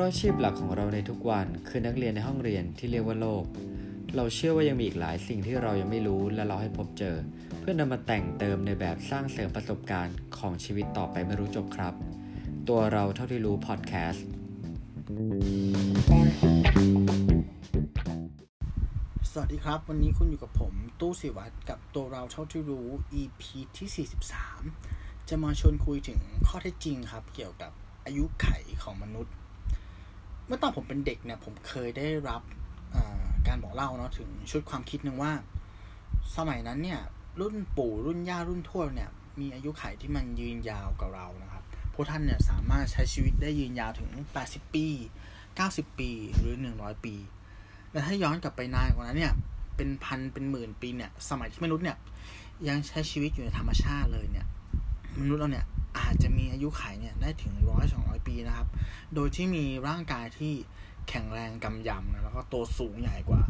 ราะอาชีพหลักของเราในทุกวันคือนักเรียนในห้องเรียนที่เรียกว่าโลก เราเชื่อว่ายังมีอีกหลายสิ่งที่เรายังไม่รู้และเราให้พบเจอ เพื่อนำมาแต่งเติมในแบบสร้างเสริมประสบการณ์ของชีวิตต่อไปไม่รู้จบครับ ตัวเราเท่าที่รู้พอดแคสต์สวัสดีครับ วันนี้คุณอยู่กับผม ตู้สิวัตรกับตัวเราเท่าที่รู้ EP ที่ 43 จะมาชวนคุยถึงข้อเท็จจริงครับ เกี่ยวกับอายุไขของมนุษย์ มื่อตอนผมเป็นเด็กเนี่ยผมเคยได้รับการบอกเล่าเนาะถึงชุดความคิดหนึ่งว่า สมัยนั้นเนี่ยรุ่นปู่รุ่นย่ารุ่นทวดเนี่ย มีอายุไขที่มันยืนยาวกว่าเรานะครับพวกท่านเนี่ยสามารถใช้ชีวิตได้ยืนยาวถึง 80 ปี 90 ปีหรือ 100 ปีและถ้าย้อนกลับไปนานกว่านั้นเนี่ยเป็นพันเป็นหมื่นปีเนี่ยสมัยที่มนุษย์เนี่ยยังใช้ชีวิตอยู่ในธรรมชาติเลยเนี่ย มนุษย์เราเนี่ยอาจจะมีอายุขัยเนี่ยได้ถึงร้อยสองร้อยปีนะครับ โดยที่มีร่างกายที่แข็งแรงกำยำนะแล้วก็ตัวสูงใหญ่กว่า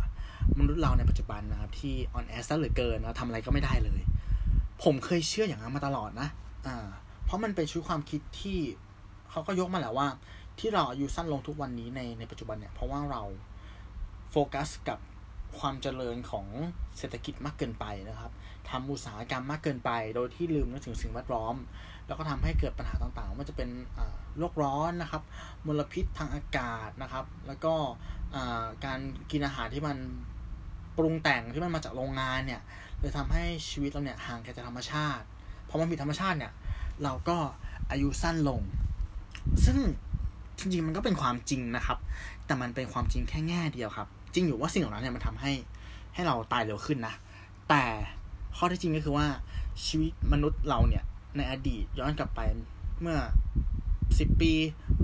มนุษย์เราในปัจจุบันนะครับที่อ่อนแอซะเหลือเกินนะทำอะไรก็ไม่ได้เลย ผมเคยเชื่ออย่างนั้นมาตลอดนะอ่าเพราะมันเป็นชุดความคิดที่เขาก็ยกมาแล้วว่า ที่เราอายุสั้นลงทุกวันนี้ในในปัจจุบันเนี่ยเพราะว่าเราโฟกัสกับความเจริญของเศรษฐกิจมากเกินไปนะครับ ทำอุตสาหกรรมมากเกินไป โดยที่ลืมนึกถึงสิ่งแวดล้อม แล้วก็ทำให้เกิดปัญหาต่างๆว่าจะเป็นโลกร้อนนะครับ มลพิษทางอากาศนะครับ แล้วก็การกินอาหารที่มันปรุงแต่งที่มันมาจากโรงงานเนี่ยเลยทำให้ชีวิตเราเนี่ยห่างไกลจากธรรมชาติพอมันผิดธรรมชาติเนี่ย เราก็อายุสั้นลง ซึ่งจริงๆมันก็เป็นความจริงนะครับ แต่มันเป็นความจริงแค่แง่เดียวครับ จริงอยู่ว่าสิ่งเหล่านั้นเนี่ยมันทำให้ให้เราตายเร็วขึ้นนะ แต่ ข้อที่จริงก็คือว่าชีวิตมนุษย์เราเนี่ย ในอดีตย้อนกลับไปเมื่อสิบปี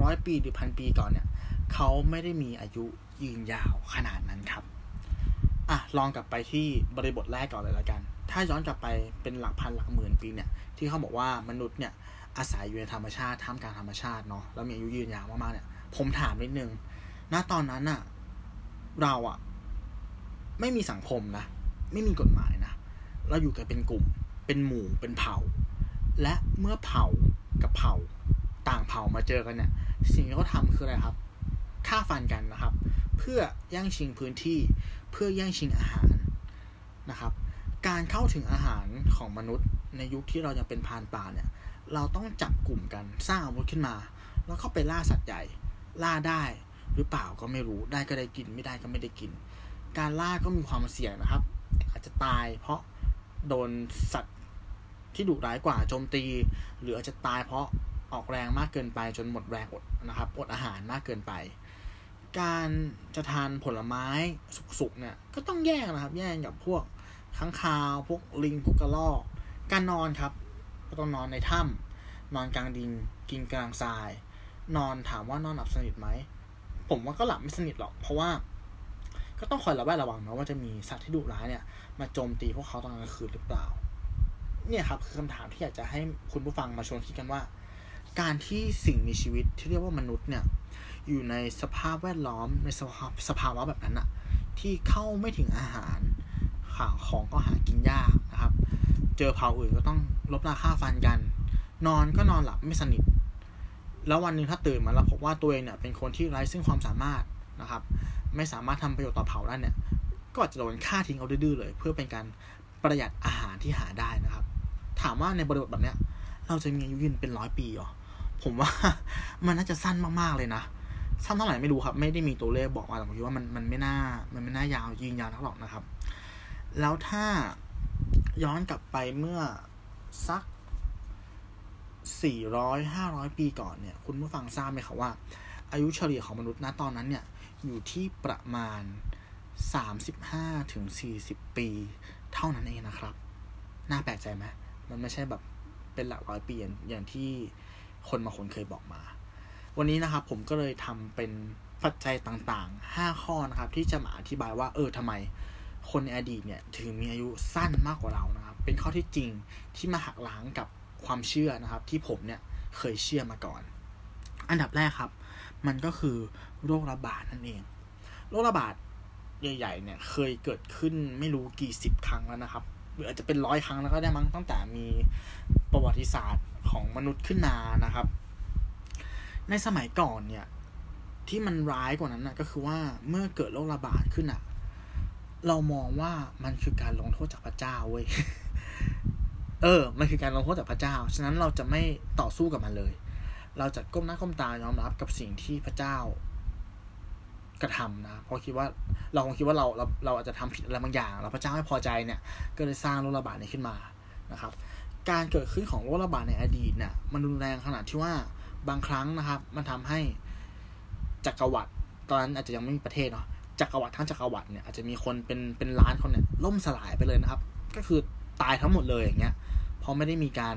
ร้อยปีหรือพันปีก่อนเนี่ยเขาไม่ได้มีอายุยืนยาวขนาดนั้นครับอะลองกลับไปที่บริบทแรกก่อนเลยละกัน ถ้าย้อนกลับไปเป็นหลักพันหลักหมื่นปีเนี่ย ที่เขาบอกว่ามนุษย์เนี่ยอาศัยอยู่ในธรรมชาติท่ามกลางธรรมชาติเนาะแล้วมีอายุยืนยาวมากๆเนี่ยผมถามนิดนึงณตอนนั้นอะเราอะไม่มีสังคมนะ ไม่มีกฎหมายนะ เราอยู่กันเป็นกลุ่ม เป็นหมู่เป็นเผ่า และเมื่อเผ่ากับเผ่าต่างเผ่ามาเจอกันเนี่ยสิ่งที่เขาทำคืออะไรครับฆ่าฟันกันนะครับ เพื่อแย่งชิงพื้นที่ เพื่อแย่งชิงอาหารนะครับ การเข้าถึงอาหารของมนุษย์ในยุคที่เรายังเป็นพานป่าเนี่ย เราต้องจับกลุ่มกันสร้างอาวุธขึ้นมา แล้วเข้าไปล่าสัตว์ใหญ่ ล่าได้หรือเปล่าก็ไม่รู้ได้ก็ได้กินไม่ได้ก็ไม่ได้กิน การล่าก็มีความเสี่ยงนะครับ อาจจะตายเพราะ โดนสัตว์ที่ดุร้ายกว่าโจมตี หรืออาจจะตายเพราะออกแรงมากเกินไปจนหมดแรงอดนะครับอดอาหารมากเกินไป การจะทานผลไม้สุกๆเนี่ยก็ต้องแย่งนะครับ แย่งกับพวกค้างคาวพวกลิงพวกกระรอกการนอนครับ ก็ต้องนอนในถ้ำนอนกลางดินกินกลางทราย นอนถามว่านอนหลับสนิทไหมผมว่าก็หลับไม่สนิทหรอกเพราะว่า ก็ต้องคอยระแวดระวังนะว่าจะมีสัตว์ที่ดุร้ายเนี่ย มาโจมตีพวกเขาตอนกลางคืนหรือเปล่า เนี่ยครับคือคำถามที่อยากจะให้คุณผู้ฟังมาชวนคิดกันว่า การที่สิ่งมีชีวิตที่เรียกว่ามนุษย์เนี่ย อยู่ในสภาพแวดล้อมในสภาพสภาวะแบบนั้นอะที่เข้าไม่ถึงอาหารหาของก็หากินยากนะครับ เจอเผ่าอื่นก็ต้องลบราค่าฟันกัน นอนก็นอนหลับไม่สนิท แล้ววันหนึ่งถ้าตื่นมาแล้วพบว่าตัวเองเนี่ยเป็นคนที่ไร้ซึ่งความสามารถนะครับ ไม่สามารถทำประโยชน์ต่อเผ่าได้เนี่ย ก็อาจจะโดนฆ่าทิ้งเอาดื้อเลย เพื่อเป็นการประหยัดอาหารที่หาได้นะครับ ถามว่าในบริบทแบบเนี้ย เราจะมีอายุยืนเป็นร้อยปีหรอ ผมว่ามันน่าจะสั้นมากๆเลยนะ สั้นเท่าไหร่ไม่รู้ครับ ไม่ได้มีตัวเลขบอกมาแต่ผมคิดว่ามันมันไม่น่า มันไม่น่ายาวยืนยาวเท่าหรอกนะครับ แล้วถ้าย้อนกลับไปเมื่อสักสี่ร้อยห้าร้อยปีก่อนเนี่ย คุณผู้ฟังทราบไหมครับว่า อายุเฉลี่ยของมนุษย์ณตอนนั้นเนี่ย อยู่ที่ประมาณสามสิบห้าถึงสี่สิบปี เท่านั้นเองนะครับ น่าแปลกใจไหมมันไม่ใช่แบบเป็นหลักร้อยปีอย่างอย่างที่คนบางคนเคยบอกมา วันนี้นะครับผมก็เลยทำเป็นปัจจัยต่างๆ 5 ข้อนะครับ ที่จะมาอธิบายว่าเออทำไมคนในอดีตเนี่ยถึงมีอายุสั้นมากกว่าเรานะครับ เป็นข้อที่จริงที่มาหักล้างกับความเชื่อนะครับ ที่ผมเนี่ยเคยเชื่อมาก่อน อันดับแรกครับ มันก็คือโรคระบาดนั่นเอง โรคระบาดใหญ่ๆเนี่ยเคยเกิดขึ้นไม่รู้กี่สิบครั้งแล้วนะครับหรืออาจจะเป็นร้อยครั้งแล้วก็ได้มั้งตั้งแต่มีประวัติศาสตร์ของมนุษย์ขึ้นมานะครับ ในสมัยก่อนเนี่ย ที่มันร้ายกว่านั้นนะก็คือว่าเมื่อเกิดโรคระบาดขึ้นอะ เรามองว่ามันคือการลงโทษจากพระเจ้าเว้ยเออ มันคือการลงโทษจากพระเจ้า ฉะนั้นเราจะไม่ต่อสู้กับมันเลย เราจะก้มหน้าก้มตายอมรับกับสิ่งที่พระเจ้ากระทำนะเพราะคิดว่าเราคงคิดว่าเราเราเราอาจจะทำผิดอะไรบางอย่างแล้วพระเจ้าไม่พอใจเนี่ย ก็เลยสร้างโรคระบาดนี้ขึ้นมานะครับ การเกิดขึ้นของโรคระบาดในอดีตเนี่ยมันรุนแรงขนาดที่ว่าบางครั้งนะครับ มันทำให้จักรวรรดิตอนนั้นอาจจะยังไม่มีประเทศเนาะจักรวรรดิทั้งจักรวรรดิเนี่ยอาจจะมีคนเป็นเป็นล้านคนเนี่ยล่มสลายไปเลยนะครับ ก็คือตายทั้งหมดเลยอย่างเงี้ยเพราะไม่ได้มีการ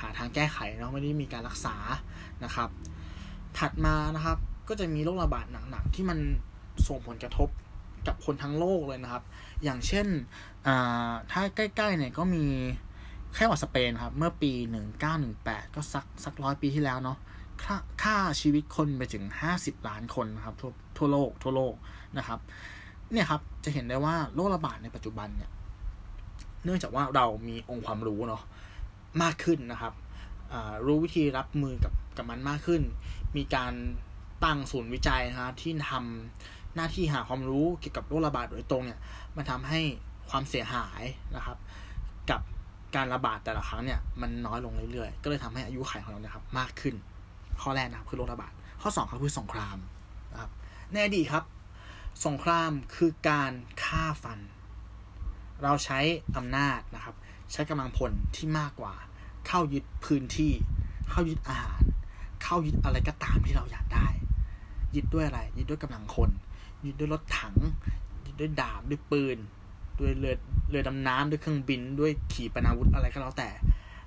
หาทางแก้ไขเนาะไม่ได้มีการรักษา นะครับ ถัดมานะครับ ก็จะมีโรคระบาดหนักๆที่มันส่งผลกระทบกับคนทั้งโลกเลยนะครับ อย่างเช่น ถ้าใกล้ๆเนี่ยก็มีแค่ว่าสเปนครับ เมื่อปี 1918 ก็สักสักร้อยปีที่แล้วเนาะค่าค่าชีวิตคนไปถึง 50 ล้านคนนะครับทั่วทั่วโลกทั่วโลกนะครับ เนี่ยครับจะเห็นได้ว่าโรคระบาดในปัจจุบันเนี่ย เนื่องจากว่าเรามีองค์ความรู้เนาะมากขึ้นนะครับ รู้วิธีรับมือกับกับมันมากขึ้น มีการตั้งศูนย์วิจัยนะครับที่ทำหน้าที่หาความรู้เกี่ยวกับโรคระบาดโดยตรงเนี่ยมันทำให้ความเสียหายนะครับ กับการระบาดแต่ละครั้งเนี่ยมันน้อยลงเรื่อยๆ ก็เลยทำให้อายุขัยของเรานี่ยครับ มากขึ้น ข้อแรกนะครับคือโรคระบาด ข้อ2ครับคือสงครามนะครับในอดีตครับ สงครามคือการฆ่าฟัน เราใช้อำนาจนะครับ ใช้กำลังพลที่มากกว่า เข้ายึดพื้นที่ เข้ายึดอาหาร เข้ายึดอะไรก็ตามที่เราอยากได้ ยึดด้วยอะไร ยึดด้วยกำลังคน ยึดด้วยรถถัง ยึดด้วยดาบ ด้วยปืน ด้วยเรือ เรือดำน้ำด้วยเครื่องบิน ด้วยขี่ปนาวุธอะไรก็แล้วแต่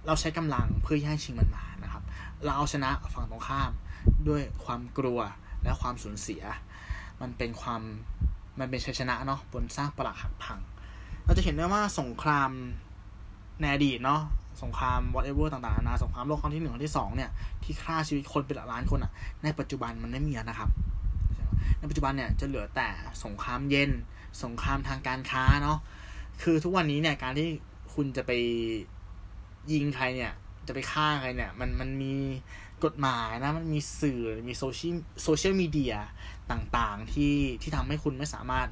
เราใช้กำลังเพื่อให้ชิงมันมานะครับ เราเอาชนะฝั่งตรงข้าม ด้วยความกลัวและความสูญเสีย มันเป็นความ มันเป็นชัยชนะเนาะบนสร้างปรักหักพัง เราจะเห็นได้ว่าสงครามในอดีตเนาะ สงคราม whatever ต่างๆนานาสงครามโลกครั้งที่หนึ่งครั้งที่สองเนี่ยที่ฆ่าชีวิตคนเป็นล้านคนอะ่ะในปัจจุบันมันไม่มีแล้วนะครับ ในปัจจุบันเนี่ยจะเหลือแต่สงครามเย็น สงครามทางการค้าเนาะคือทุกวันนี้เนี่ยการที่คุณจะไปยิงใครเนี่ย จะไปฆ่าใครเนี่ย มันมันมีกฎหมายนะ มันมีสื่อมีโซเชียลโซเชียลมีเดียต่างๆที่ที่ทำให้คุณไม่สามารถ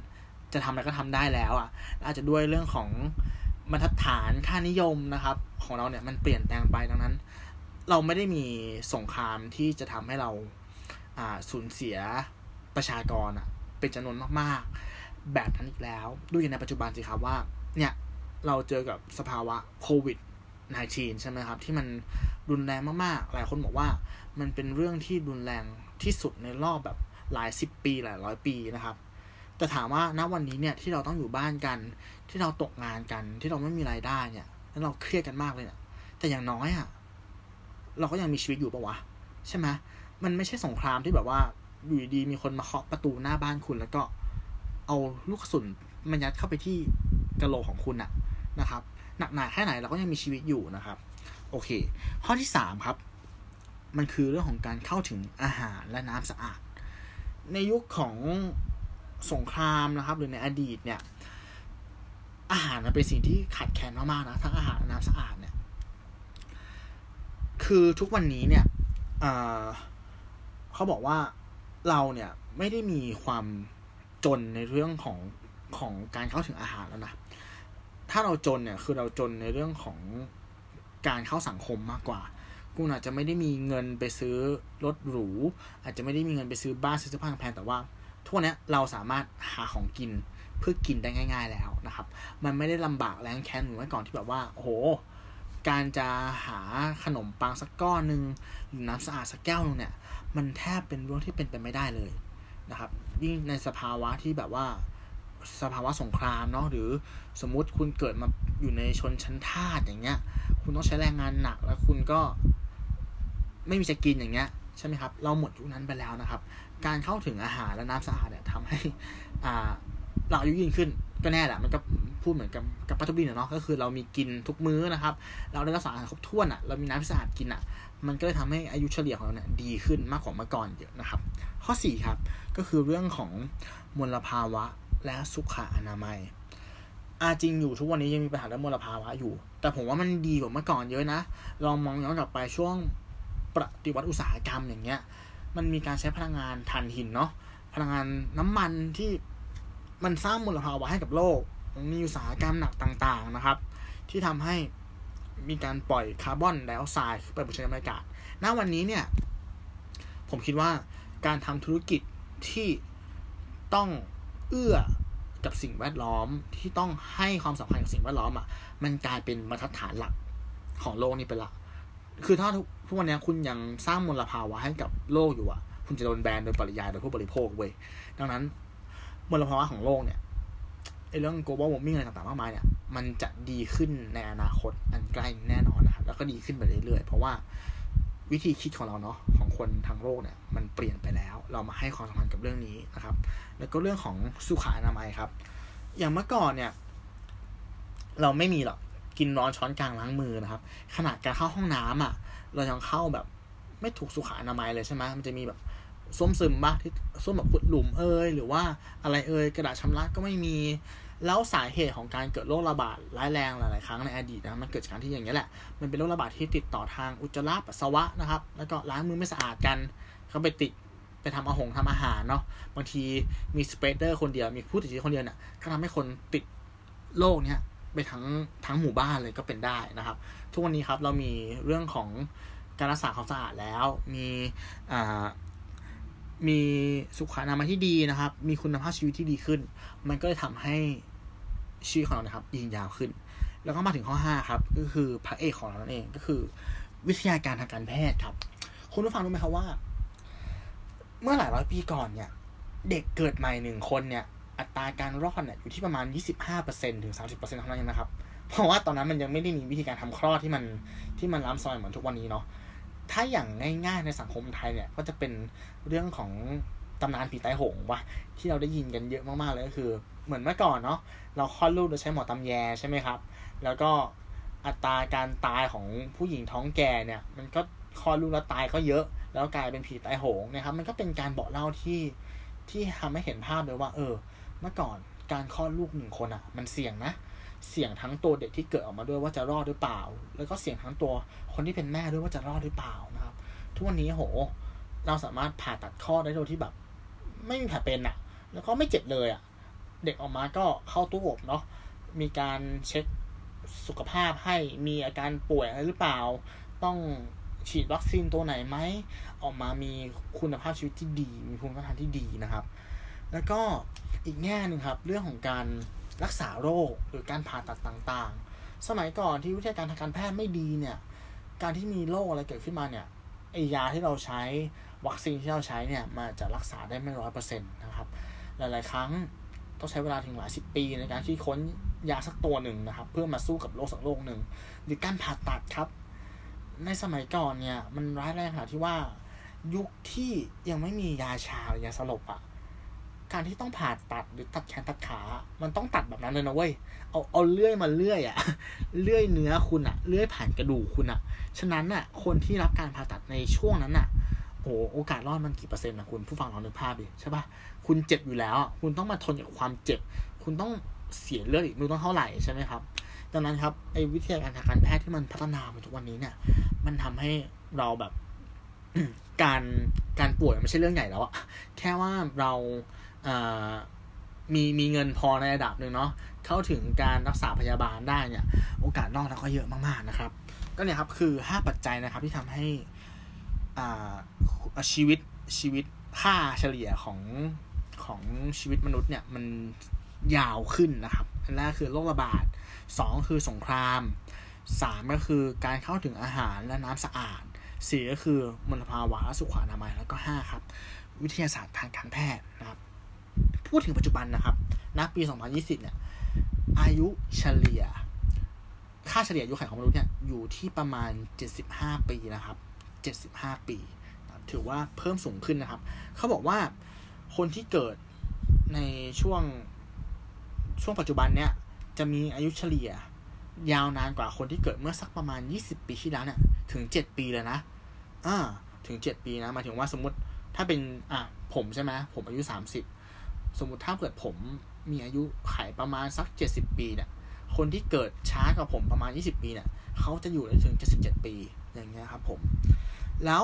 จะทำอะไรก็ทำได้แล้วอะ่ะอาจจะด้วยเรื่องของ บรรทัดฐานค่านิยมนะครับ ของเราเนี่ยมันเปลี่ยนแปลงไปดังนั้น เราไม่ได้มีสงครามที่จะทำให้เราอ่าสูญเสียประชากรอะเป็นจำนวนมากๆ แบบนั้นอีกแล้วดูอย่างในปัจจุบันสิครับว่าเนี่ยเราเจอกับสภาวะโควิด -19 ใช่ไหมครับ ที่มันรุนแรงมากๆ หลายคนบอกว่ามันเป็นเรื่องที่รุนแรงที่สุดในรอบแบบหลายสิบปีหลายร้อยปีนะครับ แต่ถามว่าณวันนี้เนี่ยที่เราต้องอยู่บ้านกัน ที่เราตกงานกัน ที่เราไม่มีรายได้เนี่ย แล้วเราเครียดกันมากเลยเนี่ยแต่อย่างน้อยอะ่ะเราก็ยังมีชีวิตอยู่ปะวะใช่ไหมมันไม่ใช่สงครามที่แบบว่าอยู่ดีมีคนมาเคาะประตูหน้าบ้านคุณ แล้วก็เอาลูกกระสุนมันยัดเข้าไปที่กระโหลกของคุณอะนะครับ หนักหนาแค่ไหนเราก็ยังมีชีวิตอยู่นะครับ โอเค ข้อที่สามครับ มันคือเรื่องของการเข้าถึงอาหารและน้ำสะอาด ในยุคของ สงครามนะครับ หรือในอดีตเนี่ย อาหารมันเป็นสิ่งที่ขาดแคลนมากๆนะทั้งอาหารน้ำสะอาดเนี่ย คือทุกวันนี้เนี่ยเขาบอกว่าเราเนี่ยไม่ได้มีความจนในเรื่องของของการเข้าถึงอาหารแล้วนะถ้าเราจนเนี่ยคือเราจนในเรื่องของการเข้าสังคมมากกว่าคุณอาจจะไม่ได้มีเงินไปซื้อรถหรู อาจจะไม่ได้มีเงินไปซื้อบ้านซื้อเสื้อผ้าแพงแต่ว่า ทุกนี้เราสามารถหาของกินเพื่อกินได้ง่าย ๆแล้วนะครับ มันไม่ได้ลำบากแรงแค้นเหมือนเมื่อก่อนที่แบบว่าโอ้โหการจะหาขนมปังสักก้อนหนึ่งหรือน้ำสะอาดสักแก้วนึงเนี่ย มันแทบเป็นเรื่องที่เป็นไปไม่ได้เลยนะครับ ยิ่งในสภาวะที่แบบว่าสภาวะสงครามเนาะหรือสมมุติคุณเกิดมาอยู่ในชนชั้นทาสอย่างเงี้ย คุณต้องใช้แรงงานหนักแล้วคุณก็ไม่มีจะกินอย่างเงี้ย ใช่ไหมครับ เราหมดยุคนั้นไปแล้วนะครับ การเข้าถึงอาหารและน้ำสะอาดเนี่ยทำให้อ่าเราอายุยืนขึ้นก็แน่แหละมันก็พูดเหมือนกับกับปัตตุบินเนาะก็คือเรามีกินทุกมื้อนะครับ เราได้รักษารอาหารครบถ้วนอะเรามีน้ำสะอาดกินอะ มันก็เลยทำให้อายุเฉลี่ยของเราเนี่ยดีขึ้นมากกว่าเมื่อก่อนเยอะนะครับ ข้อ4ครับก็คือเรื่องของมลภาวะและสุขอนามัยอาจริงอยู่ทุกวันนี้ยังมีปัญหาเรื่องมลภาวะอยู่ แต่ผมว่ามันดีกว่าเมื่อก่อนเยอะนะ ลองมองย้อนกลับไปช่วง ปฏิวัติอุตสาหกรรมอย่างเงี้ย มันมีการใช้พลังงานถ่านหินเนาะพลังงานน้ำมันที่มันสร้างมลภาวะให้กับโลก มันมีอุตสาหกรรมหนักต่างๆนะครับ ที่ทำให้มีการปล่อยคาร์บอนไดออกไซด์ไปบนชั้นบรรยากาศณวันนี้เนี่ย ผมคิดว่าการทำธุรกิจที่ต้องเอื้อกับสิ่งแวดล้อมที่ต้องให้ความสำคัญกับสิ่งแวดล้อมอะ มันกลายเป็นมาตรฐานหลักของโลกนี้ไปละ คือถ้าทุกวันนี้คุณยังสร้างมลภาวะให้กับโลกอยู่อะ คุณจะโดนแบนโดยปริยายโดยผู้บริโภคเว้ยดังนั้นมลภาวะของโลกเนี่ยไอเรื่อง global warming อะไรต่างๆมากมายเนี่ย มันจะดีขึ้นในอนาคตอันใกล้แน่นอนนะครับแล้วก็ดีขึ้นไปเรื่อยๆ เพราะว่าวิธีคิดของเราเนาะของคนทั้งโลกเนี่ย มันเปลี่ยนไปแล้ว เรามาให้ความสำคัญกับเรื่องนี้นะครับ แล้วก็เรื่องของสุขอนามัยครับ อย่างเมื่อก่อนเนี่ย เราไม่มีหรอก กินร้อนช้อนกลางล้างมือนะครับ ขนาดการเข้าห้องน้ำอะ เรายังเข้าแบบไม่ถูกสุขอนามัยเลยใช่ไหมมันจะมีแบบส้มซึมบ้าที่ส้มแบบขุดหลุมเอยหรือว่าอะไรเอยกระดาษชำระก็ไม่มี แล้วสาเหตุของการเกิดโรคระบาดร้ายแรงหลาย ๆ ครั้งในอดีตนะมันเกิดจากการที่อย่างนี้แหละ มันเป็นโรคระบาดที่ติดต่อทางอุจจาระปัสสาวะนะครับ แล้วก็ล้างมือไม่สะอาดกันเขาไปติดไปทำอาหงทำอาหารเนาะบางทีมีสเปรเดอร์คนเดียวมีผู้ติดเชื้อคนเดียวเนี่ยก็ทำให้คนติดโรคเนี้ย ไปทั้งทั้งหมู่บ้านเลยก็เป็นได้นะครับ ทุกวันนี้ครับเรามีเรื่องของการรักษาความสะอาดแล้ว มีอ่ามีสุขอนามัยที่ดีนะครับ มีคุณภาพชีวิตที่ดีขึ้น มันก็จะทำให้ชีวิตของเรานะครับยืนยาวขึ้น แล้วก็มาถึงข้อห้าครับ ก็คือพระเอกของเรานั่นเองก็คือ วิทยาการทางการแพทย์ครับ คุณผู้ฟังรู้ไหมครับว่า เมื่อหลายร้อยปีก่อนเนี่ย เด็กเกิดใหม่หนึ่งคนเนี่ย อัตราการรอดเนี่ยอยู่ที่ประมาณ 25%ถึง 30%เท่านั้นเองนะครับ เพราะว่าตอนนั้นมันยังไม่ได้มีวิธีการทำคลอดที่มันที่มันล้ำซอยเหมือนทุกวันนี้เนาะถ้าอย่างง่ายๆในสังคมไทยเนี่ยก็จะเป็นเรื่องของตำนานผีใต้หงวะที่เราได้ยินกันเยอะมากๆเลยก็คือ เหมือนเมื่อก่อนเนาะเราคลอดลูกโดยใช้หมอตำแยใช่ไหมครับ แล้วก็อัตราการตายของผู้หญิงท้องแก่เนี่ย มันก็คลอดลูกแล้วตายก็เยอะ แล้วกลายเป็นผีตายโหงนะครับ มันก็เป็นการบอกเล่าที่ที่ทำให้เห็นภาพเลยว่า เออ เมื่อก่อนการคลอดลูกหนึ่งคนอะ่ะ มันเสี่ยงนะ เสี่ยงทั้งตัวเด็กที่เกิดออกมาด้วยว่าจะรอดหรือเปล่า แล้วก็เสี่ยงทั้งตัวคนที่เป็นแม่ด้วยว่าจะรอดหรือเปล่านะครับ ทุกวันนี้โห เราสามารถผ่าตัดคลอดได้โดยที่แบบ ไม่มีแผลเป็นอะ่ะ แล้วก็ไม่เจ็บเลยอะ่ะ เด็กออกมาก็เข้าตู้อบเนาะ มีการเช็คสุขภาพให้มีอาการป่วยอะไรหรือเปล่า ต้องฉีดวัคซีนตัวไหนไหม ออกมามีคุณภาพชีวิตที่ดี มีภูมิต้านทานที่ดีนะครับ แล้วก็ อีกแง่หนึ่งครับ เรื่องของการรักษาโรคหรือการผ่าตัดต่างๆ สมัยก่อนที่วิทยาการทางการแพทย์ไม่ดีเนี่ย การที่มีโรคอะไรเกิดขึ้นมาเนี่ยไอยาที่เราใช้วัคซีนที่เราใช้เนี่ยมันจะรักษาได้ไม่ร้อยเปอร์เซ็นต์นะครับ หลายๆ ครั้งต้องใช้เวลาถึงหลายสิบปีในการที่ค้นยาสักตัวหนึ่งนะครับ เพื่อมาสู้กับโรคสักโรคหนึ่งหรือการผ่าตัดครับ ในสมัยก่อนเนี่ยมันร้ายแรงขนาดที่ว่ายุคที่ยังไม่มียาชาหรือยาสลบอะ่ะ การที่ต้องผ่าตัดหรือตัดแขนตัดขา มันต้องตัดแบบนั้นเลยนะเว้ย เอาเอาเลื่อยมาเลื่อยอะ่ะเลื่อยเนื้อคุณอะ่ะเลื่อยผ่านกระดูกคุณอะ่ะฉะนั้นอะคนที่รับการผ่าตัดในช่วงนั้นอะโอ้โอกาสรอดมันกี่เปอร์เซ็นต์นะคุณผู้ฟังลองนึกภาพดิใช่ปะคุณเจ็บอยู่แล้ว คุณต้องมาทนกับความเจ็บ คุณต้องเสียเลือดอีกไม่รู้ต้องเท่าไหร่ใช่ไหมครับ ดังนั้นครับไอ้วิทยาการทางการแพทย์ที่มันพัฒนามาทุกวันนี้เนี่ย มันทำให้เราแบบการการป่วยไม่ใช่เรื่องใหญ่แล้วอะแค่ว่าเรา มีมีเงินพอในระดับหนึ่งเนาะเข้าถึงการรักษาพยาบาลได้เนี่ย โอกาสรอดเราก็เยอะมากๆนะครับ ก็เนี่ยครับคือห้าปัจจัยนะครับที่ทำให้อ่าชีวิตชีวิตค่าเฉลี่ยของของชีวิตมนุษย์เนี่ยมันยาวขึ้นนะครับ อันแรกคือโรคระบาดสองคือสงครามสามก็คือการเข้าถึงอาหารและน้ำสะอาดสี่ก็คือมลภาวะสุขอนามัยแล้วก็ห้าครับ วิทยาศาสตร์ทางการแพทย์นะครับ พูดถึงปัจจุบันนะครับณปี 2020 เนี่ย อายุเฉลี่ย ค่าเฉลี่ยอายุขัยของมนุษย์เนี่ย อยู่ที่ประมาณ 75 ปีนะครับ 75 ปี ถือว่าเพิ่มสูงขึ้นนะครับ เขาบอกว่าคนที่เกิดในช่วงช่วงปัจจุบันเนี่ย จะมีอายุเฉลี่ย ยาวนานกว่าคนที่เกิดเมื่อสักประมาณ 20 ปีที่แล้วเนี่ย ถึง 7 ปีเลยนะ อ่า ถึง 7 ปีนะหมายถึงว่าสมมติถ้าเป็น อะ ผมใช่ไหมผมอายุ 30 สมมุติถ้าเกิดผมมีอายุไขประมาณสัก70ปีเนี่ย คนที่เกิดช้ากว่าผมประมาณ20ปีเนี่ยเขาจะอยู่ได้ถึง77ปีอย่างเงี้ยครับผม แล้ว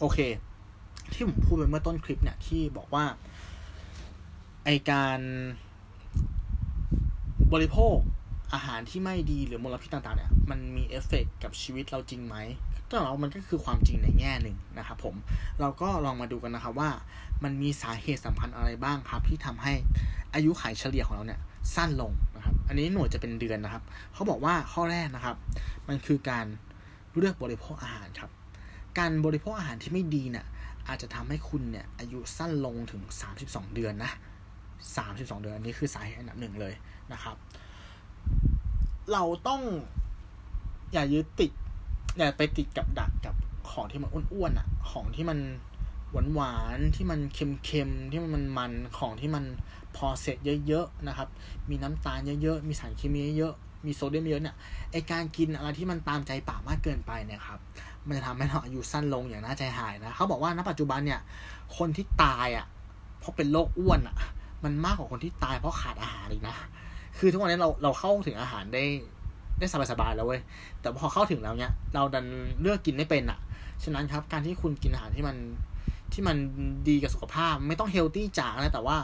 โอเค ที่ผมพูดไปเมื่อต้นคลิปเนี่ยที่บอกว่า ไอการบริโภคอาหารที่ไม่ดีหรือมลพิษต่างๆเนี่ย มันมีเอฟเฟกกับชีวิตเราจริงไหม ก็เรามันก็คือความจริงในแง่หนึ่งนะครับผมเราก็ลองมาดูกันนะครับว่า มันมีสาเหตุสำคัญอะไรบ้างครับ ที่ทำให้อายุขัยเฉลี่ยของเราเนี่ยสั้นลงนะครับ อันนี้หน่วยจะเป็นเดือนนะครับ เขาบอกว่าข้อแรกนะครับ มันคือการเลือกบริโภคอาหารครับ การบริโภคอาหารที่ไม่ดีเนี่ยอาจจะทำให้คุณเนี่ยอายุสั้นลงถึง 32 เดือนนะ 32 เดือนนี้คือสาเหตุอันดับหนึ่งเลยนะครับ เราต้องอย่ายึดติด อย่าไปติดกับดักกับของที่มันอ้วนๆอะ ของที่มันหวานหวานที่มันเค็มๆที่มันมันของที่มันพอเสร็จเยอะๆนะครับ มีน้ำตาลเยอะๆมีสารเคมีเยอะๆมีโซเดียมเยอะเนี่ยไอการกินอะไรที่มันตามใจปากมากเกินไปเนี่ยครับมันจะทำให้เราอายุสั้นลงอย่างน่าใจหายนะเขาบอกว่าณปัจจุบันเนี่ย คนที่ตายอะเพราะเป็นโรคอ้วนอะ มันมากกว่าคนที่ตายเพราะขาดอาหารอีกนะคือทุกวันนี้เราเราเข้าถึงอาหารได้ ได้สบายๆแล้วเว้ย แต่พอเข้าถึงแล้วเนี่ยเราดันเลือกกินไม่เป็นอะ ฉะนั้นครับ การที่คุณกินอาหารที่มันที่มันดีกับสุขภาพ ไม่ต้องเฮลตี้จ๋านะแต่ว่า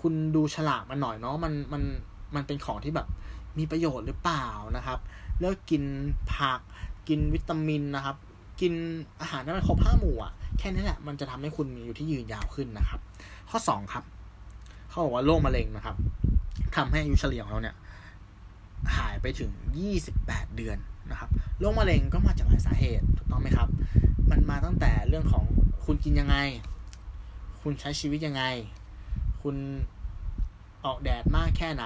คุณดูฉลากมันหน่อยเนาะ มันมันมันเป็นของที่แบบมีประโยชน์หรือเปล่านะครับ เลิกกินผัก กินวิตามินนะครับ กินอาหารที่มันครบห้าหมู่อะ แค่นี้แหละ มันจะทำให้คุณมีอยู่ที่ยืนยาวขึ้นนะครับ ข้อสองครับ เขาบอกว่าโรคมะเร็งนะครับทำให้อายุเฉลี่ยของเราเนี่ย ไปถึง 28 เดือนนะครับโรคมะเร็งก็มาจากหลายสาเหตุถูกต้องไหมครับ มันมาตั้งแต่เรื่องของคุณกินยังไง คุณใช้ชีวิตยังไง คุณออกแดดมากแค่ไหน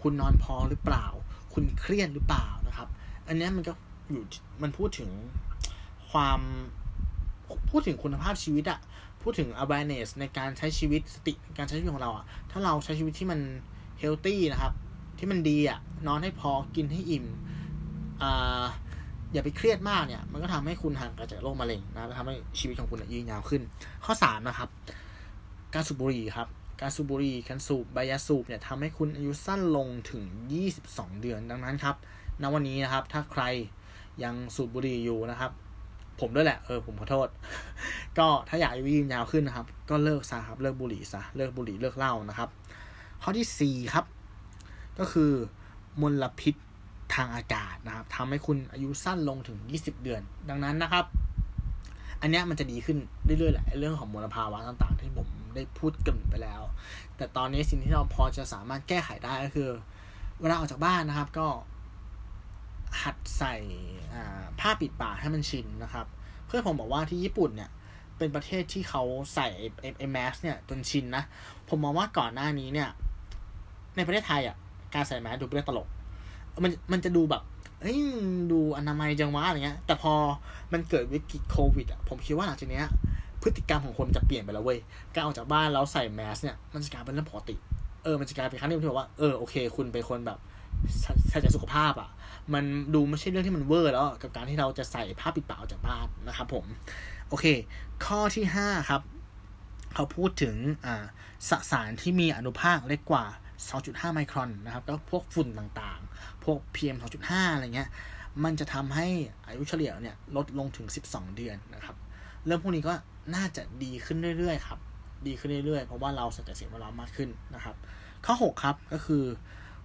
คุณนอนพอหรือเปล่า คุณเครียดหรือเปล่านะครับ อันนี้มันก็อยู่มันพูดถึงความพูดถึงคุณภาพชีวิตอะพูดถึง awareness ในการใช้ชีวิตสติการใช้ชีวิตของเราอะถ้าเราใช้ชีวิตที่มัน healthy นะครับ ที่มันดีอะนอนให้พอกินให้อิ่มอ่าอย่าไปเครียดมากเนี่ย มันก็ทำให้คุณห่างไกลจากโรคมะเร็งนะทำให้ชีวิตของคุณยืนยาวขึ้น ข้อสามนะครับ การสูบบุหรี่ครับ การสูบบุหรี่การสูบใบยาสูบเนี่ยทำให้คุณอายุสั้นลงถึง 22 เดือนดังนั้นครับณวันนี้นะครับ ถ้าใครยังสูบบุหรี่อยู่นะครับ ผมด้วยแหละเออผมขอโทษ ก็ถ้าอยากอายุยืนยาวขึ้นนะครับ ก็เลิกซะครับเลิกบุหรี่ซะเลิกบุหรี่เลิกเหล้านะครับ ข้อที่4ครับ ก็คือมลพิษทางอากาศนะครับทำให้คุณอายุสั้นลงถึง 20 เดือน ดังนั้นนะครับ อันนี้มันจะดีขึ้นเรื่อยๆแหละเรื่องของมลภาวะต่างๆ ที่ผมได้พูดกันไปแล้ว แต่ตอนนี้สิ่งที่เราพอจะสามารถแก้ไขได้ก็คือ เวลาออกจากบ้านนะครับก็หัดใส่ผ้าปิดปากให้มันชินนะครับ เพื่อนผมบอกว่าที่ญี่ปุ่นเนี่ยเป็นประเทศที่เขาใส่ไอ้ไอ้แมสเนี่ยจนชินนะ ผมมองว่าก่อนหน้านี้เนี่ย ในประเทศไทยอะ การใส่แมสดูเป็นเรื่องตลก มันมันจะดูแบบเฮ้ยดูอนามัยจังวะอะไรเงี้ย แต่พอมันเกิดวิกฤตโควิดอะผมคิดว่าหลังจากเนี้ย พฤติกรรมของคนจะเปลี่ยนไปแล้วเว้ยการออกจากบ้านแล้วใส่แมสเนี่ยมันจะกลายเป็นเรื่องปกติ เออมันจะกลายเป็นครั้งที่บอกว่าเออโอเค คุณเป็นคนแบบใส่ใจสุขภาพอะ มันดูไม่ใช่เรื่องที่มันเวอร์แล้ว กับการที่เราจะใส่ผ้าปิดปากออกจากบ้านนะครับผม โอเค ข้อที่ห้าครับ เขาพูดถึงอ่าสสารที่มีอนุภาคเล็กกว่า 2.5 ไมครอนนะครับ ก็พวกฝุ่นต่างๆ พวก PM 2.5 อะไรเงี้ย มันจะทำให้อายุเฉลี่ยเนี่ยลดลงถึง 12 เดือนนะครับ เรื่องพวกนี้ก็น่าจะดีขึ้นเรื่อยๆครับ ดีขึ้นเรื่อยๆ เพราะว่าเราใส่ใจสิ่งแวดล้อมมากขึ้นนะครับ ข้อ 6 ครับ ก็คือ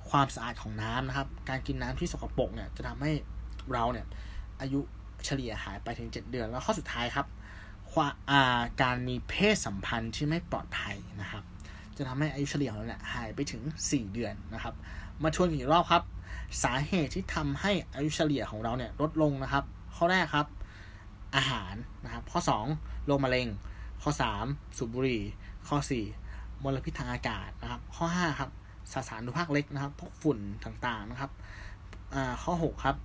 ความสะอาดของน้ำนะครับ การกินน้ำที่สกปรกเนี่ยจะทำให้เราเนี่ยอายุเฉลี่ยหายไปถึง 7 เดือน แล้วข้อสุดท้ายครับาการมีเพศสัมพันธ์ที่ไม่ปลอดภัยนะครับ จะทำให้อายุเฉลี่ยของเราเนี่ยหายไปถึง 4 เดือนนะครับ มาทวนอีกรอบครับ สาเหตุที่ทำให้อายุเฉลี่ยของเราเนี่ยลดลงนะครับ ข้อแรกครับอาหารนะครับ ข้อ 2 โรคมะเร็ง ข้อ 3 สูบบุหรี่ ข้อ 4 มลพิษทางอากาศนะครับ ข้อ 5 ครับสสารอนุภาคเล็กนะครับ พวกฝุ่นต่างๆนะครับข้อ 6 ครับ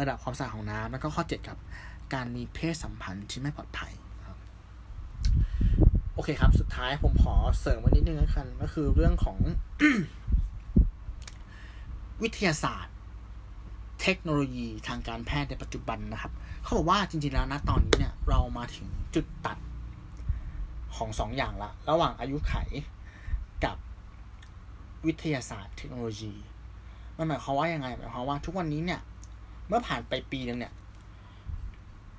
ระดับความสะอาดของน้ำแล้วก็ข้อ 7 ครับ การมีเพศสัมพันธ์ที่ไม่ปลอดภัย โอเคครับ สุดท้ายผมขอเสริมไว้นิดนึงนะครับก็คือเรื่องของ วิทยาศาสตร์ เทคโนโลยีทางการแพทย์ในปัจจุบันนะครับ เขาบอกว่าจริงๆแล้วนะตอนนี้เนี่ย เรามาถึงจุดตัดของสองอย่างละ ระหว่างอายุไขกับวิทยาศาสตร์เทคโนโลยี มันหมายความว่ายังไงหมายความว่าทุกวันนี้เนี่ย เมื่อผ่านไปปีนึงเนี่ย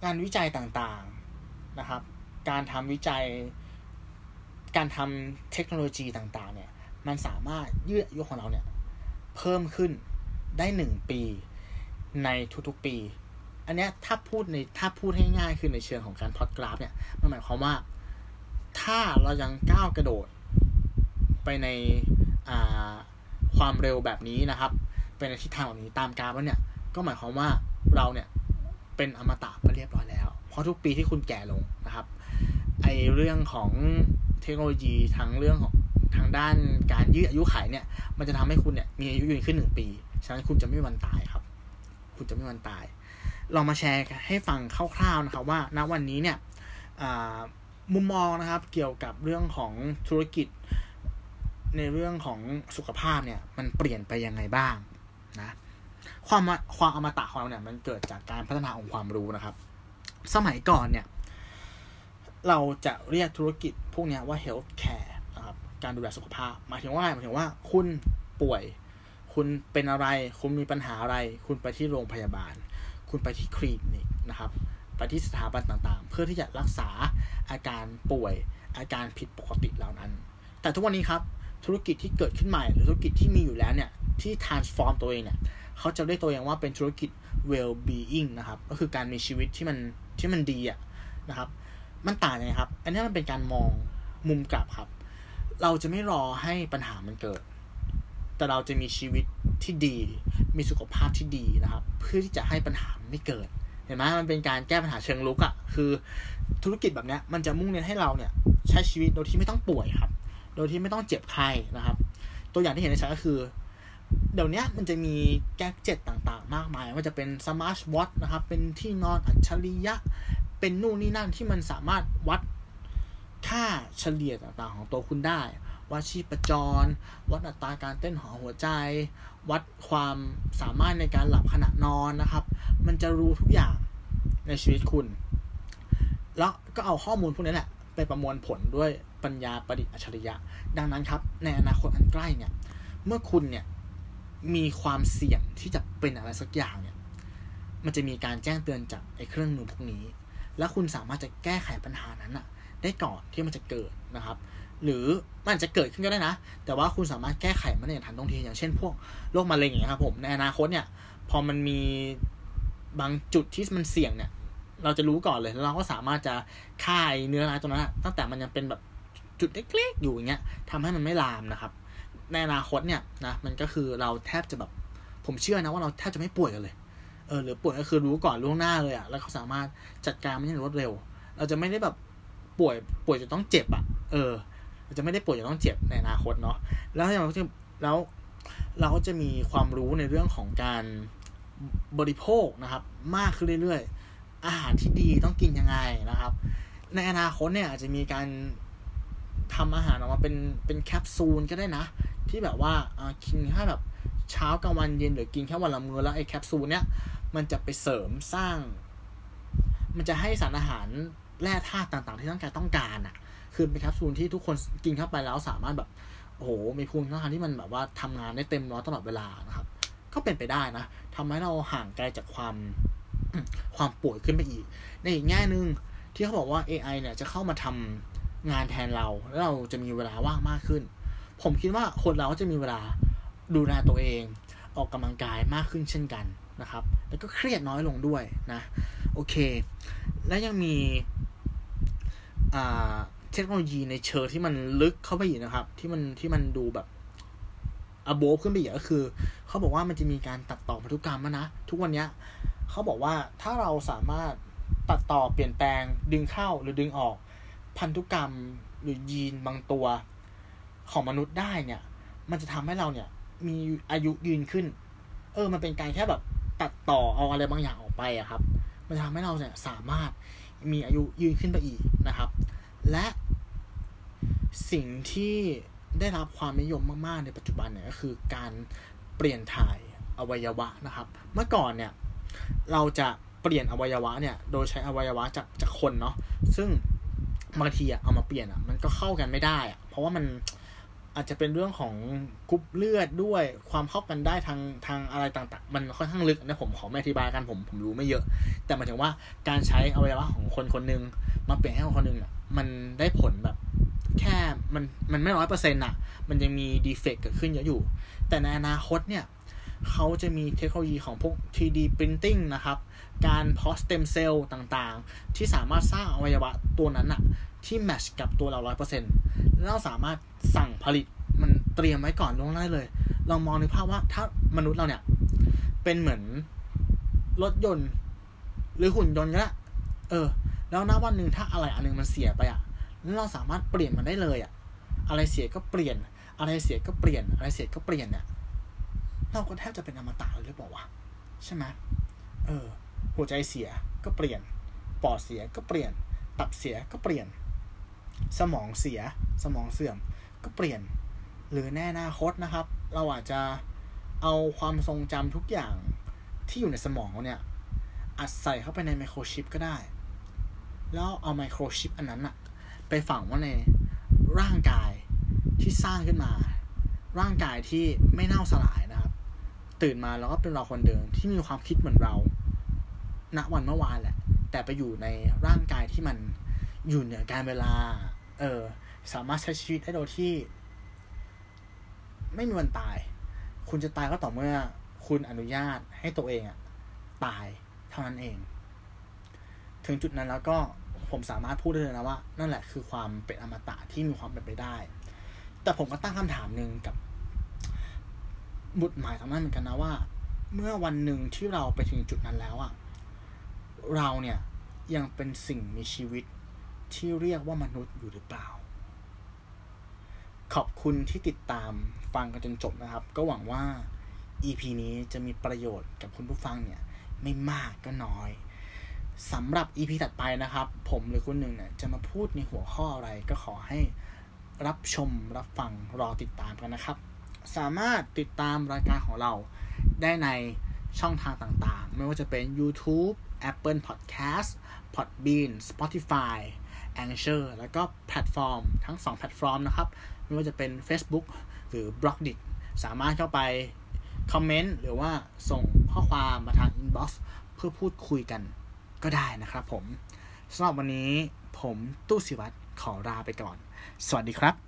งานวิจัยต่างๆนะครับ การทำวิจัย การทำเทคโนโลยีต่างๆ เนี่ย มันสามารถยืดอายุของเราเนี่ย เพิ่มขึ้นได้หนึ่งปีในทุกๆปี อันนี้ถ้าพูดในถ้าพูดให้ง่ายคือในเชิงของการพอดกราฟเนี่ย มันหมายความว่า ถ้าเรายังก้าวกระโดด ไปในความเร็วแบบนี้นะครับ เป็นในทิศทางแบบนี้ตามกราฟแล้วเนี่ย ก็หมายความว่าเราเนี่ยเป็นอมตะไปเรียบร้อยแล้ว เพราะทุกปีที่คุณแก่ลงนะครับ ไอเรื่องของ เทคโนโลยีทั้งเรื่องของทางด้านการยืดอายุขัยเนี่ย มันจะทำให้คุณเนี่ยมีอายุยืนขึ้นหนึ่งปี ฉะนั้นคุณจะไม่มีวันตายครับ คุณจะไม่มีวันตาย เรามาแชร์ให้ฟังคร่าวๆนะครับว่า ณ วันนี้เนี่ยมุมมองนะครับ เกี่ยวกับเรื่องของธุรกิจ ในเรื่องของสุขภาพเนี่ย มันเปลี่ยนไปยังไงบ้างนะ ความความอมตะของเราเนี่ย มันเกิดจากการพัฒนาองค์ความรู้นะครับ สมัยก่อนเนี่ย เราจะเรียกธุรกิจพวกนี้ว่า health care นะครับการดูแลสุขภาพหมายถึงว่าหมายถึงว่าคุณป่วย คุณเป็นอะไร คุณมีปัญหาอะไร คุณไปที่โรงพยาบาล คุณไปที่คลินิกนะครับไปที่สถาบันต่างๆ เพื่อที่จะรักษาอาการป่วย อาการผิดปกติเหล่านั้น แต่ทุกวันนี้ครับธุรกิจที่เกิดขึ้นใหม่ หรือธุรกิจที่มีอยู่แล้วเนี่ยที่ transform ตัวเองเนี่ยเขาจะเรียกตัวเองว่าเป็นธุรกิจ well being นะครับ ก็คือการมีชีวิตที่มันที่มันดีอะนะครับ มันต่างยังไงครับ อันนี้มันเป็นการมองมุมกลับครับ เราจะไม่รอให้ปัญหามันเกิด แต่เราจะมีชีวิตที่ดี มีสุขภาพที่ดีนะครับ เพื่อที่จะให้ปัญหาไม่เกิด เห็นไหมมันเป็นการแก้ปัญหาเชิงลุกอะคือธุรกิจแบบนี้มันจะมุ่งเน้นให้เราเนี่ย ใช้ชีวิตโดยที่ไม่ต้องป่วยครับ โดยที่ไม่ต้องเจ็บไข้นะครับ ตัวอย่างที่เห็นได้ชัดก็คือเดี๋ยวนี้มันจะมี gadget ต่างๆ มากมายว่าจะเป็น smart watch นะครับ เป็นที่นอนอัจฉริยะ เป็นนู่นนี่นั่นที่มันสามารถวัดค่าเฉลี่ยต่างๆของตัวคุณได้ วัดชีพจร วัดอัตราการเต้นของหัวใจ วัดความสามารถในการหลับขณะนอนนะครับ มันจะรู้ทุกอย่างในชีวิตคุณ แล้วก็เอาข้อมูลพวกนี้แหละไปประมวลผลด้วยปัญญาประดิษฐ์อัจฉริยะ ดังนั้นครับ ในอนาคตอันใกล้เนี่ย เมื่อคุณเนี่ยมีความเสี่ยงที่จะเป็นอะไรสักอย่างเนี่ย มันจะมีการแจ้งเตือนจากไอ้เครื่องมือพวกนี้ แล้วคุณสามารถจะแก้ไขปัญหานั้นอะได้ก่อนที่มันจะเกิดนะครับ หรือมันจะเกิดขึ้นก็ได้นะ แต่ว่าคุณสามารถแก้ไขมันอย่างทันท่วงทีอย่างเช่นพวกโรคมะเร็งอย่างนี้ครับผมในอนาคตเนี่ยพอมันมีบางจุดที่มันเสี่ยงเนี่ย เราจะรู้ก่อนเลยแล้วเราก็สามารถจะฆ่าเนื้อร้ายตัวนั้นตั้งแต่มันยังเป็นแบบจุดเล็กๆอยู่อย่างเงี้ยทำให้มันไม่ลามนะครับ ในอนาคตเนี่ยนะมันก็คือเราแทบจะแบบผมเชื่อนะว่าเราแทบจะไม่ป่วยกันเลย เออหรือป่วยก็คือรู้ก่อนล่วงหน้าเลยอะ่ะ แล้วเขาสามารถจัดการมันอย่างรวดเร็ว เราจะไม่ได้แบบป่วยป่วยจะต้องเจ็บอะ่ะ เออเราจะไม่ได้ป่วยจะต้องเจ็บในอนาคตเนาะแล้วอย่างเราจะแล้วเราก็จะมีความรู้ในเรื่องของการบริโภคนะครับ มากขึ้นเรื่อยๆ อาหารที่ดีต้องกินยังไงนะครับ ในอนาคตเนี่ยอาจจะมีการทำอาหารออกมาเป็นเป็นแคปซูลก็ได้นะ ที่แบบว่ากินแค่แบบ เช้ากลางวันเย็นหรือกินแค่วันละมื้อแล้วไอ้แคปซูลเนี้ยมันจะไปเสริมสร้าง มันจะให้สารอาหารแร่ธาตุต่างๆ ที่ร่างกายต้องการอะ คือเป็นแคปซูลที่ทุกคนกินเข้าไปแล้วสามารถแบบโอ้โหมีภูมิต้านทานที่มันแบบว่าทำงานได้เต็มร้อยตลอดเวลานะครับ ก็เป็นไปได้นะทำให้เราห่างไกลจากความความป่วยขึ้นไปอีก ในอีกแง่หนึ่งที่เขาบอกว่า AI เนี่ยจะเข้ามาทำงานแทนเรา แล้วเราจะมีเวลาว่างมากขึ้น ผมคิดว่าคนเราก็จะมีเวลา ดูแลตัวเอง ออกกำลังกายมากขึ้นเช่นกันนะครับ แล้วก็เครียดน้อยลงด้วยนะ โอเค และยังมีเทคโนโลยีในเชิงที่มันลึกเข้าไปอีกนะครับ ที่มันที่มันดูแบบอโบขึ้นไปอีกก็คือ เขาบอกว่ามันจะมีการตัดต่อพันธุกรรมนะ ทุกวันนี้เขาบอกว่าถ้าเราสามารถตัดต่อเปลี่ยนแปลงดึงเข้าหรือดึงออกพันธุกรรมหรือยีนบางตัวของมนุษย์ได้เนี่ย มันจะทำให้เราเนี่ย มีอายุยืนขึ้น เออ มันเป็นการแค่แบบตัดต่อเอาอะไรบางอย่างออกไปอะครับ มันทำให้เราเนี่ยสามารถมีอายุยืนขึ้นไปอีกนะครับ และสิ่งที่ได้รับความนิยมมาก ๆ ในปัจจุบันเนี่ยก็คือการเปลี่ยนถ่ายอวัยวะนะครับ เมื่อก่อนเนี่ยเราจะเปลี่ยนอวัยวะเนี่ยโดยใช้อวัยวะจากจากคนเนาะซึ่งบางทีอะเอามาเปลี่ยนอะมันก็เข้ากันไม่ได้อะเพราะว่ามัน อาจจะเป็นเรื่องของกรุ๊ปเลือดด้วยความเข้ากันได้ทางทางอะไรต่างๆ มันค่อนข้างลึกนะผมขอไม่อธิบายกันผมผมรู้ไม่เยอะ แต่หมายถึงว่าการใช้อวัยวะของคนคนหนึ่งมาเปลี่ยนให้คนคนหนึ่งอะมันได้ผลแบบแค่มันมันไม่ร้อยเปอร์เซ็นต์อะ มันยังมี defect เกิดขึ้นเยอะอยู่ แต่ในอนาคตเนี่ย เขาจะมีเทคโนโลยีของพวก 3D printing นะครับ การเพาะสเต็มเซลล์ต่างๆ ที่สามารถสร้างอวัยวะตัวนั้นอะที่แมชกับตัวเราร้อยเปอร์เซ็นต์แล้วเราสามารถสั่งผลิตมันเตรียมไว้ก่อนล่วงหน้าเลย ลองมองในภาพว่าถ้ามนุษย์เราเนี่ย เป็นเหมือนรถยนต์ หรือหุ่นยนต์ก็ได้เออ แล้วณวันหนึ่งถ้าอะไรอันหนึงมันเสียไปอะแล้วเราสามารถเปลี่ยนมันได้เลยอะอะไรเสียก็เปลี่ยน อะไรเสียก็เปลี่ยน อะไรเสียก็เปลี่ยนเนี่ย เราก็แทบจะเป็นอมตะเลยหรือเปล่าวะใช่ไหมเออ หัวใจเสียก็เปลี่ยน ปอดเสียก็เปลี่ยน ตับเสียก็เปลี่ยน สมองเสีย สมองเสื่อมก็เปลี่ยน หรือแน่นาคตนะครับ เราอาจจะเอาความทรงจำทุกอย่างที่อยู่ในสมองเนี่ย อัดใส่เข้าไปในไมโครชิปก็ได้ แล้วเอาไมโครชิปอันนั้นอะไปฝังไว่าในร่างกายที่สร้างขึ้นมา ร่างกายที่ไม่เน่าสลายนะ ตื่นมาแล้วก็เป็นเราคนเดิมที่มีความคิดเหมือนเรา ณ วันเมื่อวานแหละ แต่ไปอยู่ในร่างกายที่มันอยู่เหนือการเวลา เออ สามารถใช้ชีวิตได้โดยที่ ไม่มีวันตาย คุณจะตายก็ต่อเมื่อ คุณอนุญาตให้ตัวเองอะตายเท่านั้นเอง ถึงจุดนั้นแล้วก็ผมสามารถพูดได้เลยนะว่า นั่นแหละคือความเป็นอมตะที่มีความเป็นไปได้ แต่ผมก็ตั้งคำถามหนึ่งกับ บุตรหมายตรงนั้นเหมือนกันนะว่า เมื่อวันหนึ่งที่เราไปถึงจุดนั้นแล้วอะเราเนี่ยยังเป็นสิ่งมีชีวิตที่เรียกว่ามนุษย์อยู่หรือเปล่า ขอบคุณที่ติดตามฟังกันจนจบนะครับ ก็หวังว่า EP นี้จะมีประโยชน์กับคุณผู้ฟังเนี่ย ไม่มากก็น้อยสำหรับ EP ถัดไปนะครับ ผมหรือคุณหนึ่งเนี่ยจะมาพูดในหัวข้ออะไรก็ขอให้รับชมรับฟังรอติดตามกันนะครับ สามารถติดตามรายการของเราได้ในช่องทางต่างๆ ไม่ว่าจะเป็น YouTube Apple Podcast Podbean Spotify Anchor แล้วก็แพลตฟอร์มทั้ง 2 แพลตฟอร์มนะครับ ไม่ว่าจะเป็น Facebook หรือ b l o g d i t สามารถเข้าไปคอมเมนต์หรือว่าส่งข้อความมาทาง Inbox เพื่อพูดคุยกันก็ได้นะครับผมสำหรับวันนี้ผมตู้สิวัตรขอลาไปก่อน สวัสดีครับ